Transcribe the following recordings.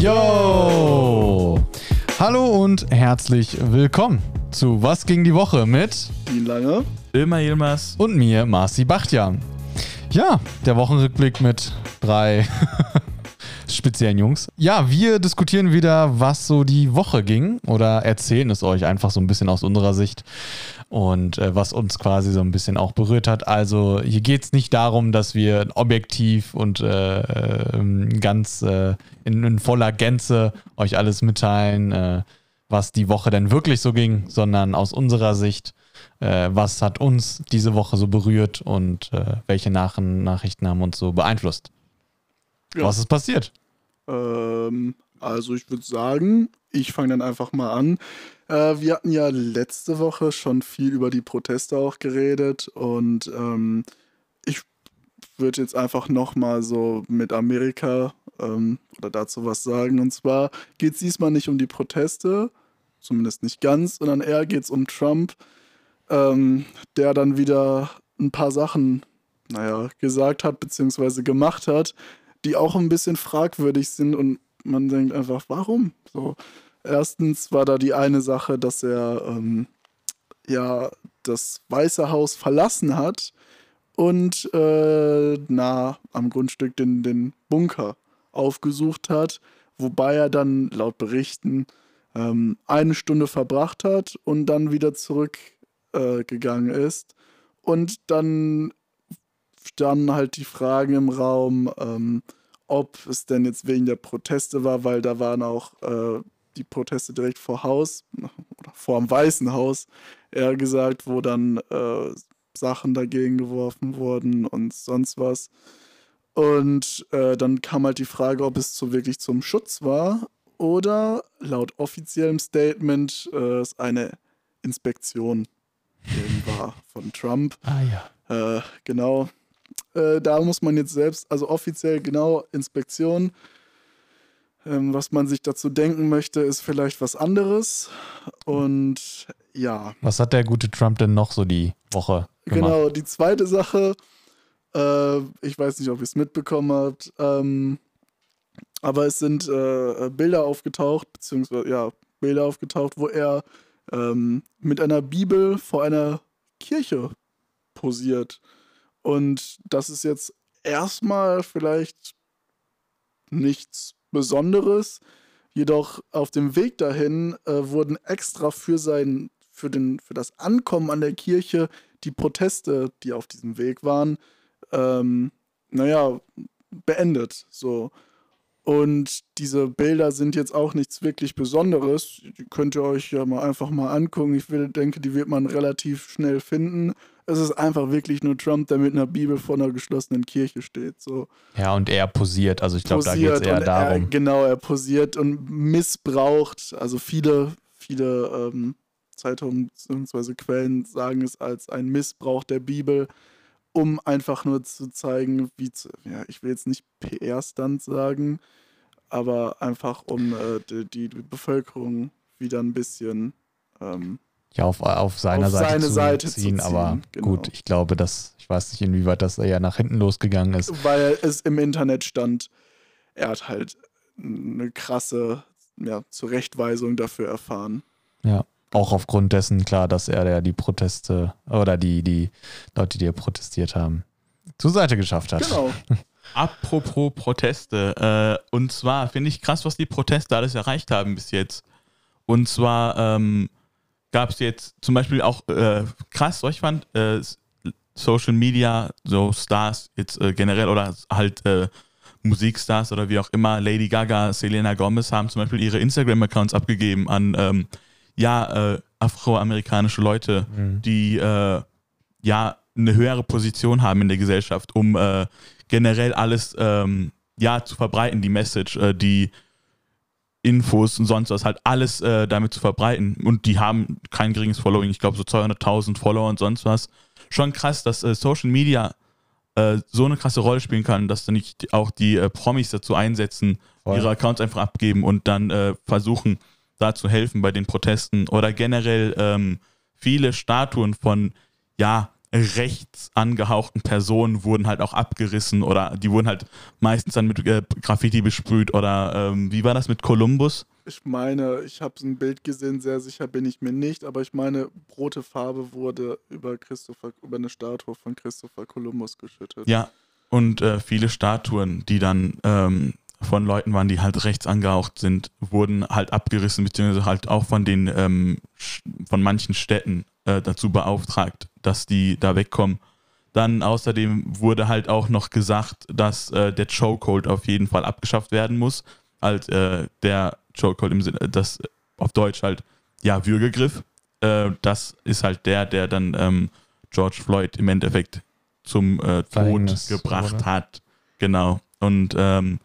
Yo! Hallo und herzlich willkommen zu Was ging die Woche mit Dean Lange, Ilmar Yilmaz und mir, Marci Bachtjan. Ja, der Wochenrückblick mit drei speziellen Jungs. Ja, wir diskutieren wieder, was so die Woche ging oder erzählen es euch einfach so ein bisschen aus unserer Sicht und äh, was uns quasi so ein bisschen auch berührt hat. Also hier geht es nicht darum, dass wir objektiv und äh, äh, ganz äh, in, in, voller Gänze euch alles mitteilen, äh, was die Woche denn wirklich so ging, sondern aus unserer Sicht, äh, was hat uns diese Woche so berührt und welche Nach Nachrichten haben uns so beeinflusst. Ja. Was ist passiert? Ähm, also ich würde sagen, ich fange dann einfach mal an. Äh, wir hatten ja letzte Woche schon viel über die Proteste auch geredet und ähm, ich würde jetzt einfach nochmal so mit Amerika ähm, oder dazu was sagen. Und zwar geht es diesmal nicht um die Proteste, zumindest nicht ganz, sondern eher geht es um Trump, ähm, der dann wieder ein paar Sachen, naja, gesagt hat bzw. gemacht hat, die auch ein bisschen fragwürdig sind und man denkt einfach, warum? So, erstens war da die eine Sache, dass er ähm, ja das Weiße Haus verlassen hat und äh, nah am Grundstück den, den Bunker aufgesucht hat, wobei er dann laut Berichten ähm, eine Stunde verbracht hat und dann wieder zurückgegangen äh, ist. Und dann standen halt die Fragen im Raum, ähm, ob es denn jetzt wegen der Proteste war, weil da waren auch äh, die Proteste direkt vor Haus oder vor dem Weißen Haus, eher gesagt, wo dann äh, Sachen dagegen geworfen wurden und sonst was. Und äh, dann kam halt die Frage, ob es so wirklich zum Schutz war oder laut offiziellem Statement äh, es eine Inspektion war von Trump. Ah ja. Äh, genau. Äh, da muss man jetzt selbst, also offiziell genau Inspektion. Ähm, was man sich dazu denken möchte, ist vielleicht was anderes. Und ja. Was hat der gute Trump denn noch so die Woche gemacht? Genau, die zweite Sache, äh, ich weiß nicht, ob ihr es mitbekommen habt, ähm, aber es sind äh, Bilder aufgetaucht, beziehungsweise ja, Bilder aufgetaucht, wo er ähm, mit einer Bibel vor einer Kirche posiert. Und das ist jetzt erstmal vielleicht nichts Besonderes. Jedoch auf dem Weg dahin äh, wurden extra für sein, für, den, für das Ankommen an der Kirche die Proteste, die auf diesem Weg waren, ähm, naja, beendet. So. Und diese Bilder sind jetzt auch nichts wirklich Besonderes. Die könnt ihr euch ja mal einfach mal angucken. Ich will, denke, die wird man relativ schnell finden. Es ist einfach wirklich nur Trump, der mit einer Bibel vor einer geschlossenen Kirche steht. So. Ja, und er posiert. Also ich glaube, da geht es eher darum. Er, genau, er posiert und missbraucht. Also viele, viele ähm, Zeitungen bzw. Quellen sagen es als ein Missbrauch der Bibel, um einfach nur zu zeigen, wie, zu, ja, ich will jetzt nicht PR-Stand sagen, aber einfach um äh, die, die, Bevölkerung wieder ein bisschen ähm, ja, auf, auf seiner auf Seite, zu, Seite ziehen, zu ziehen, aber genau. gut, ich glaube, dass, ich weiß nicht, inwieweit das eher nach hinten losgegangen ist. Weil es im Internet stand, er hat halt eine krasse ja, Zurechtweisung dafür erfahren. Ja, auch aufgrund dessen, klar, dass er ja die Proteste oder die, die Leute, die ja protestiert haben, zur Seite geschafft hat. Genau. Apropos Proteste, äh, und zwar finde ich krass, was die Proteste alles erreicht haben bis jetzt. Und zwar, ähm, gab es jetzt zum Beispiel auch äh, krass, ich fand, äh, Social Media, so Stars jetzt äh, generell oder halt äh, Musikstars oder wie auch immer, Lady Gaga, Selena Gomez haben zum Beispiel ihre Instagram-Accounts abgegeben an ähm, ja, äh, afroamerikanische Leute, mhm. die äh, ja eine höhere Position haben in der Gesellschaft, um generell alles ähm, ja zu verbreiten, die Message, die Infos und sonst was, halt alles äh, damit zu verbreiten. Und die haben kein geringes Following, ich glaube so 200.000 Follower und sonst was. Schon krass, dass äh, Social Media äh, so eine krasse Rolle spielen kann, dass dann nicht auch die äh, Promis dazu einsetzen, Voll. ihre Accounts einfach abgeben und dann äh, versuchen, da zu helfen bei den Protesten. Oder generell ähm, viele Statuen von, ja, rechts angehauchten Personen wurden halt auch abgerissen oder die wurden halt meistens dann mit äh, Graffiti besprüht oder ähm, wie war das mit Columbus? Ich meine, ich habe ein Bild gesehen, sehr sicher bin ich mir nicht, aber ich meine, rote Farbe wurde über Christopher, über eine Statue von Christopher Columbus geschüttet. Ja, und äh, viele Statuen, die dann ähm, von Leuten waren, die halt rechts angehaucht sind, wurden halt abgerissen, beziehungsweise halt auch von den ähm, von manchen Städten äh, dazu beauftragt, dass die da wegkommen. Dann außerdem wurde halt auch noch gesagt, dass äh, der Chokehold auf jeden Fall abgeschafft werden muss. Halt äh, der Chokehold im Sinne, das auf Deutsch halt, ja, Würgegriff. Äh, das ist halt der, der dann ähm, George Floyd im Endeffekt zum äh, Tod gebracht oder? hat. Genau. Und ähm,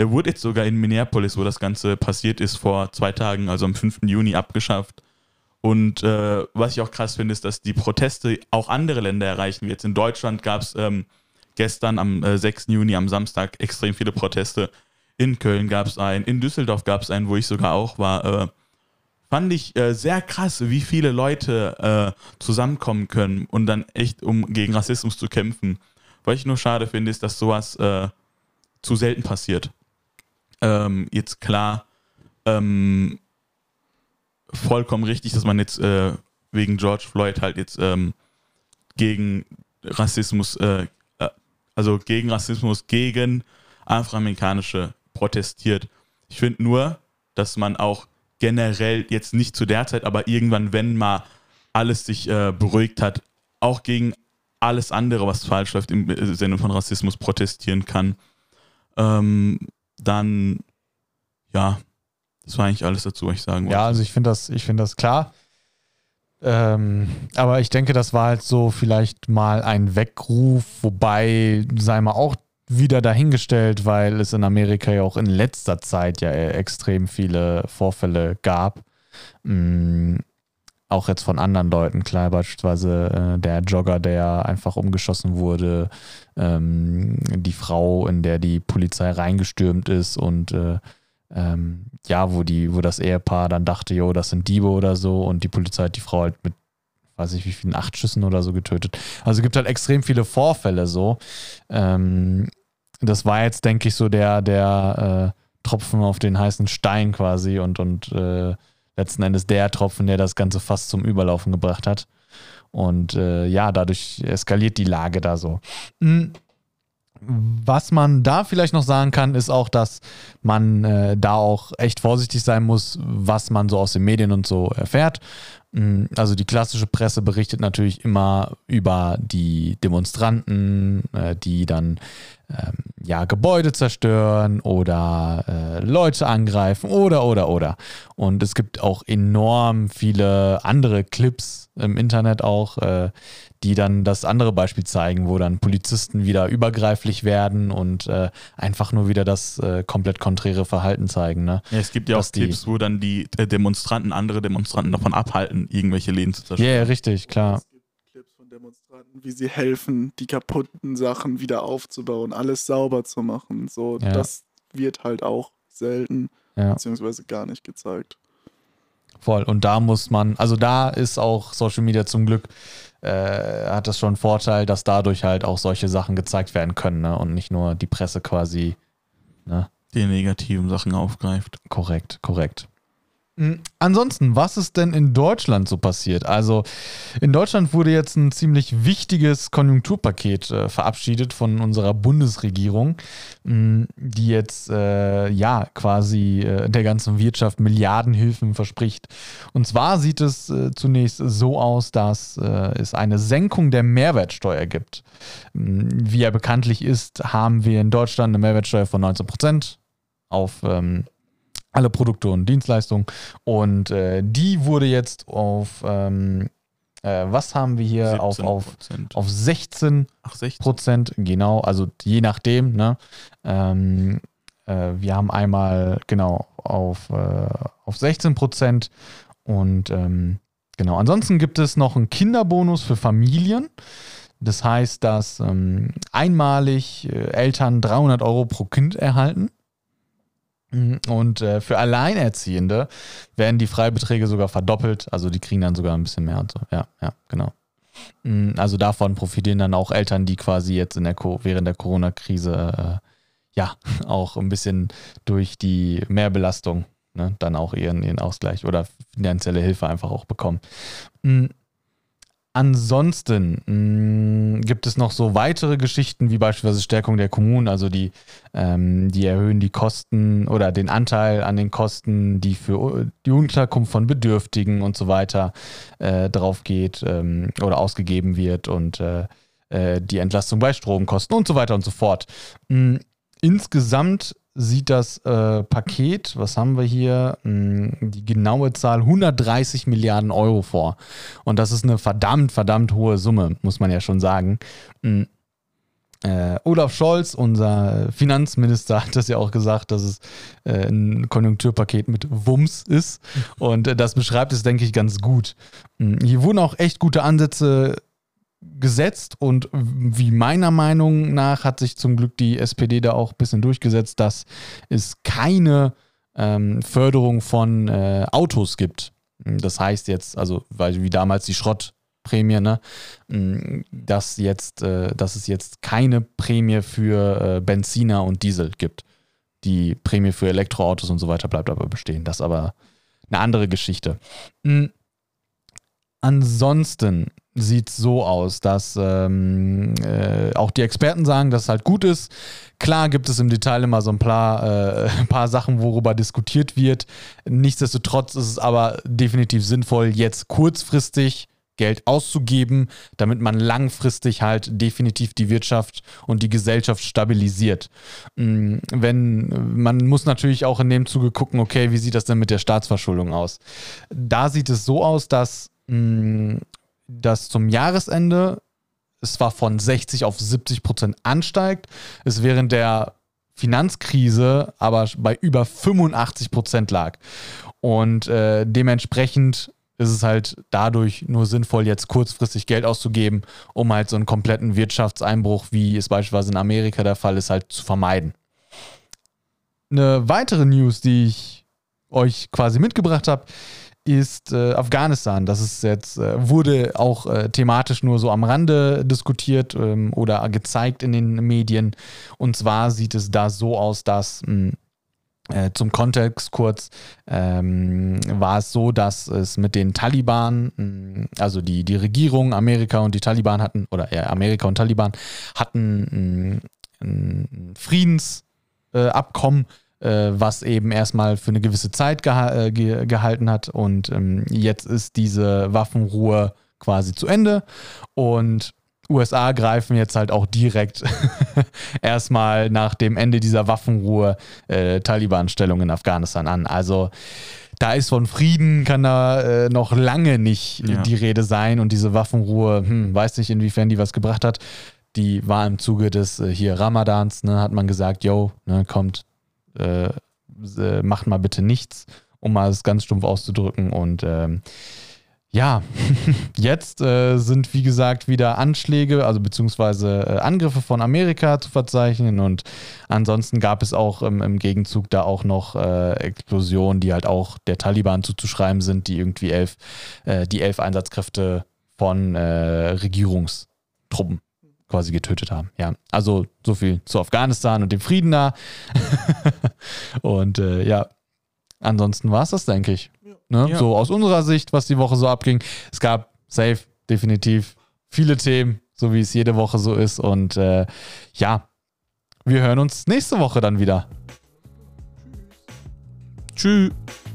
der wurde jetzt sogar in Minneapolis, wo das Ganze passiert ist, vor zwei Tagen, also am 5. Juni, abgeschafft. Und äh, was ich auch krass finde, ist, dass die Proteste auch andere Länder erreichen. Jetzt in Deutschland gab es ähm, gestern am äh, 6. Juni, am Samstag, extrem viele Proteste. In Köln gab es einen, in Düsseldorf gab es einen, wo ich sogar auch war. Äh, fand ich äh, sehr krass, wie viele Leute äh, zusammenkommen können und dann echt, um gegen Rassismus zu kämpfen. Was ich nur schade finde, ist, dass sowas äh, zu selten passiert. Ähm, jetzt klar, ähm, vollkommen richtig, dass man jetzt äh, wegen George Floyd halt jetzt ähm, gegen Rassismus, äh, äh, also gegen Rassismus, gegen Afroamerikanische protestiert. Ich finde nur, dass man auch generell jetzt nicht zu der Zeit, aber irgendwann, wenn mal alles sich äh, beruhigt hat, auch gegen alles andere, was falsch läuft im Sinne von Rassismus protestieren kann. Ähm, dann, ja, das war eigentlich alles dazu, was ich sagen wollte. Ja, also ich finde das, ich finde das klar. Ähm, aber ich denke, das war halt so vielleicht mal ein Weckruf, wobei, sei mal auch wieder dahingestellt, weil es in Amerika ja auch in letzter Zeit ja äh, extrem viele Vorfälle gab. Mm, auch jetzt von anderen Leuten, klar, beispielsweise äh, der Jogger, der einfach umgeschossen wurde, ähm, die Frau, in der die Polizei reingestürmt ist und äh, ähm, ja, wo die, wo das Ehepaar dann dachte, jo, das sind Diebe oder so und die Polizei hat die Frau halt mit, weiß ich wie vielen, acht Schüssen oder so getötet. Also es gibt halt extrem viele Vorfälle so. Ähm, das war jetzt, denke ich, so der, der äh, Tropfen auf den heißen Stein quasi und, und äh, letzten Endes der Tropfen, der das Ganze fast zum Überlaufen gebracht hat. Und äh, ja, dadurch eskaliert die Lage da so. Mhm. Was man da vielleicht noch sagen kann, ist auch, dass man äh, da auch echt vorsichtig sein muss, was man so aus den Medien und so erfährt. Mm, Also die klassische Presse berichtet natürlich immer über die Demonstranten, äh, die dann ähm, ja Gebäude zerstören oder äh, Leute angreifen oder oder oder. Und es gibt auch enorm viele andere Clips im Internet auch, äh, die dann das andere Beispiel zeigen, wo dann Polizisten wieder übergreiflich werden und äh, einfach nur wieder das äh, komplett konträre Verhalten zeigen. Ne? Ja, es gibt ja auch dass die- Clips, wo dann die äh, Demonstranten andere Demonstranten davon abhalten, irgendwelche Läden zu Ja, zerstören. yeah, richtig, klar. Es gibt Clips von Demonstranten, wie sie helfen, die kaputten Sachen wieder aufzubauen, alles sauber zu machen. So, Ja. das wird halt auch selten Ja. beziehungsweise gar nicht gezeigt. Voll. Und da muss man, also da ist auch Social Media zum Glück, äh, hat das schon einen Vorteil, dass dadurch halt auch solche Sachen gezeigt werden können ne? und nicht nur die Presse quasi. Ne? Die negativen Sachen aufgreift. Korrekt, korrekt. Mhm. Ansonsten, was ist denn in Deutschland so passiert? Also in Deutschland wurde jetzt ein ziemlich wichtiges Konjunkturpaket äh, verabschiedet von unserer Bundesregierung, mh, die jetzt äh, ja quasi äh, der ganzen Wirtschaft Milliardenhilfen verspricht. Und zwar sieht es äh, zunächst so aus, dass äh, es eine Senkung der Mehrwertsteuer gibt. Mh, Wie ja bekanntlich ist, haben wir in Deutschland eine Mehrwertsteuer von 19 Prozent auf ähm, alle Produkte und Dienstleistungen. Und äh, die wurde jetzt auf, ähm, äh, was haben wir hier, auf, auf, 17%. auf 16 Ach, 16. Prozent, genau, also je nachdem, ne? Ähm, äh, wir haben einmal, genau, auf, äh, auf 16 Prozent und ähm, genau, ansonsten gibt es noch einen Kinderbonus für Familien. Das heißt, dass ähm, einmalig äh, Eltern 300 Euro pro Kind erhalten. Und äh, für Alleinerziehende werden die Freibeträge sogar verdoppelt. Also die kriegen dann sogar ein bisschen mehr und so. Ja, ja, genau. Mm, also davon profitieren dann auch Eltern, die quasi jetzt in der während der Corona-Krise äh, ja auch ein bisschen durch die Mehrbelastung ne, dann auch ihren, ihren Ausgleich oder finanzielle Hilfe einfach auch bekommen. Mm, Ansonsten mh, mm, gibt es noch so weitere Geschichten, wie beispielsweise Stärkung der Kommunen, also die, ähm, die erhöhen die Kosten oder den Anteil an den Kosten, die für die Unterkunft von Bedürftigen und so weiter äh, drauf geht ähm, oder ausgegeben wird und äh, äh, die Entlastung bei Stromkosten und so weiter und so fort. Mh, insgesamt sieht das äh, Paket, was haben wir hier, mh, hm, die genaue Zahl 130 Milliarden Euro vor. Und das ist eine verdammt, verdammt hohe Summe, muss man ja schon sagen. Mh, hm, äh, Olaf Scholz, unser Finanzminister, hat das ja auch gesagt, dass es äh, ein Konjunkturpaket mit Wumms ist. Und äh, das beschreibt es, denke ich, ganz gut. Hm, hier wurden auch echt gute Ansätze gesetzt und wie meiner Meinung nach hat sich zum Glück die SPD da auch ein bisschen durchgesetzt, dass es keine ähm, Förderung von äh, Autos gibt. Das heißt jetzt, also weil wie damals die Schrottprämie, ne, dass jetzt, äh, dass es jetzt keine Prämie für äh, Benziner und Diesel gibt. Die Prämie für Elektroautos und so weiter bleibt aber bestehen. Das ist aber eine andere Geschichte. Mhm. Ansonsten sieht so aus, dass ähm, äh, auch die Experten sagen, dass es halt gut ist. Klar gibt es im Detail immer so ein paar, äh, ein paar Sachen, worüber diskutiert wird. Nichtsdestotrotz ist es aber definitiv sinnvoll, jetzt kurzfristig Geld auszugeben, damit man langfristig halt definitiv die Wirtschaft und die Gesellschaft stabilisiert. Mm, wenn man muss natürlich auch in dem Zuge gucken, okay, wie sieht das denn mit der Staatsverschuldung aus? Da sieht es so aus, dass mm, dass zum Jahresende es zwar von 60 auf 70 Prozent ansteigt, es während der Finanzkrise aber bei über 85 Prozent lag. Und äh, dementsprechend ist es halt dadurch nur sinnvoll, jetzt kurzfristig Geld auszugeben, um halt so einen kompletten Wirtschaftseinbruch, wie es beispielsweise in Amerika der Fall ist, halt zu vermeiden. Eine weitere News, die ich euch quasi mitgebracht habe, ist äh, Afghanistan. Das ist jetzt, äh, wurde auch äh, thematisch nur so am Rande diskutiert ähm, oder gezeigt in den Medien. Und zwar sieht es da so aus, dass mh, hm, äh, zum Kontext kurz ähm, war es so, dass es mit den Taliban, hm, also die, die Regierung, Amerika und die Taliban hatten, oder eher Amerika und Taliban hatten hm, ein Friedensabkommen was eben erstmal für eine gewisse Zeit geha äh, ge gehalten hat. Und ähm, jetzt ist diese Waffenruhe quasi zu Ende. Und USA greifen jetzt halt auch direkt erstmal nach dem Ende dieser Waffenruhe äh, Taliban-Stellung in Afghanistan an. Also da ist von Frieden, kann da äh, noch lange nicht ja. die Rede sein und diese Waffenruhe, hm, weiß nicht, inwiefern die was gebracht hat. Die war im Zuge des äh, hier Ramadans, ne, hat man gesagt, yo, ne, kommt äh, äh, macht mal bitte nichts, um mal es ganz stumpf auszudrücken. Und ähm, ja, jetzt äh, sind wie gesagt wieder Anschläge, also beziehungsweise äh, Angriffe von Amerika zu verzeichnen und ansonsten gab es auch ähm, im Gegenzug da auch noch äh, Explosionen, die halt auch der Taliban zuzuschreiben sind, die irgendwie elf, äh, die elf Einsatzkräfte von äh, Regierungstruppen quasi getötet haben. Ja, also so viel zu Afghanistan und dem Frieden da. und äh, ja, ansonsten war es das, denke ich. Ja. Ne? Ja. So aus unserer Sicht, was die Woche so abging. Es gab safe, definitiv viele Themen, so wie es jede Woche so ist. Und äh, ja, wir hören uns nächste Woche dann wieder. Tschüss. Tschüss.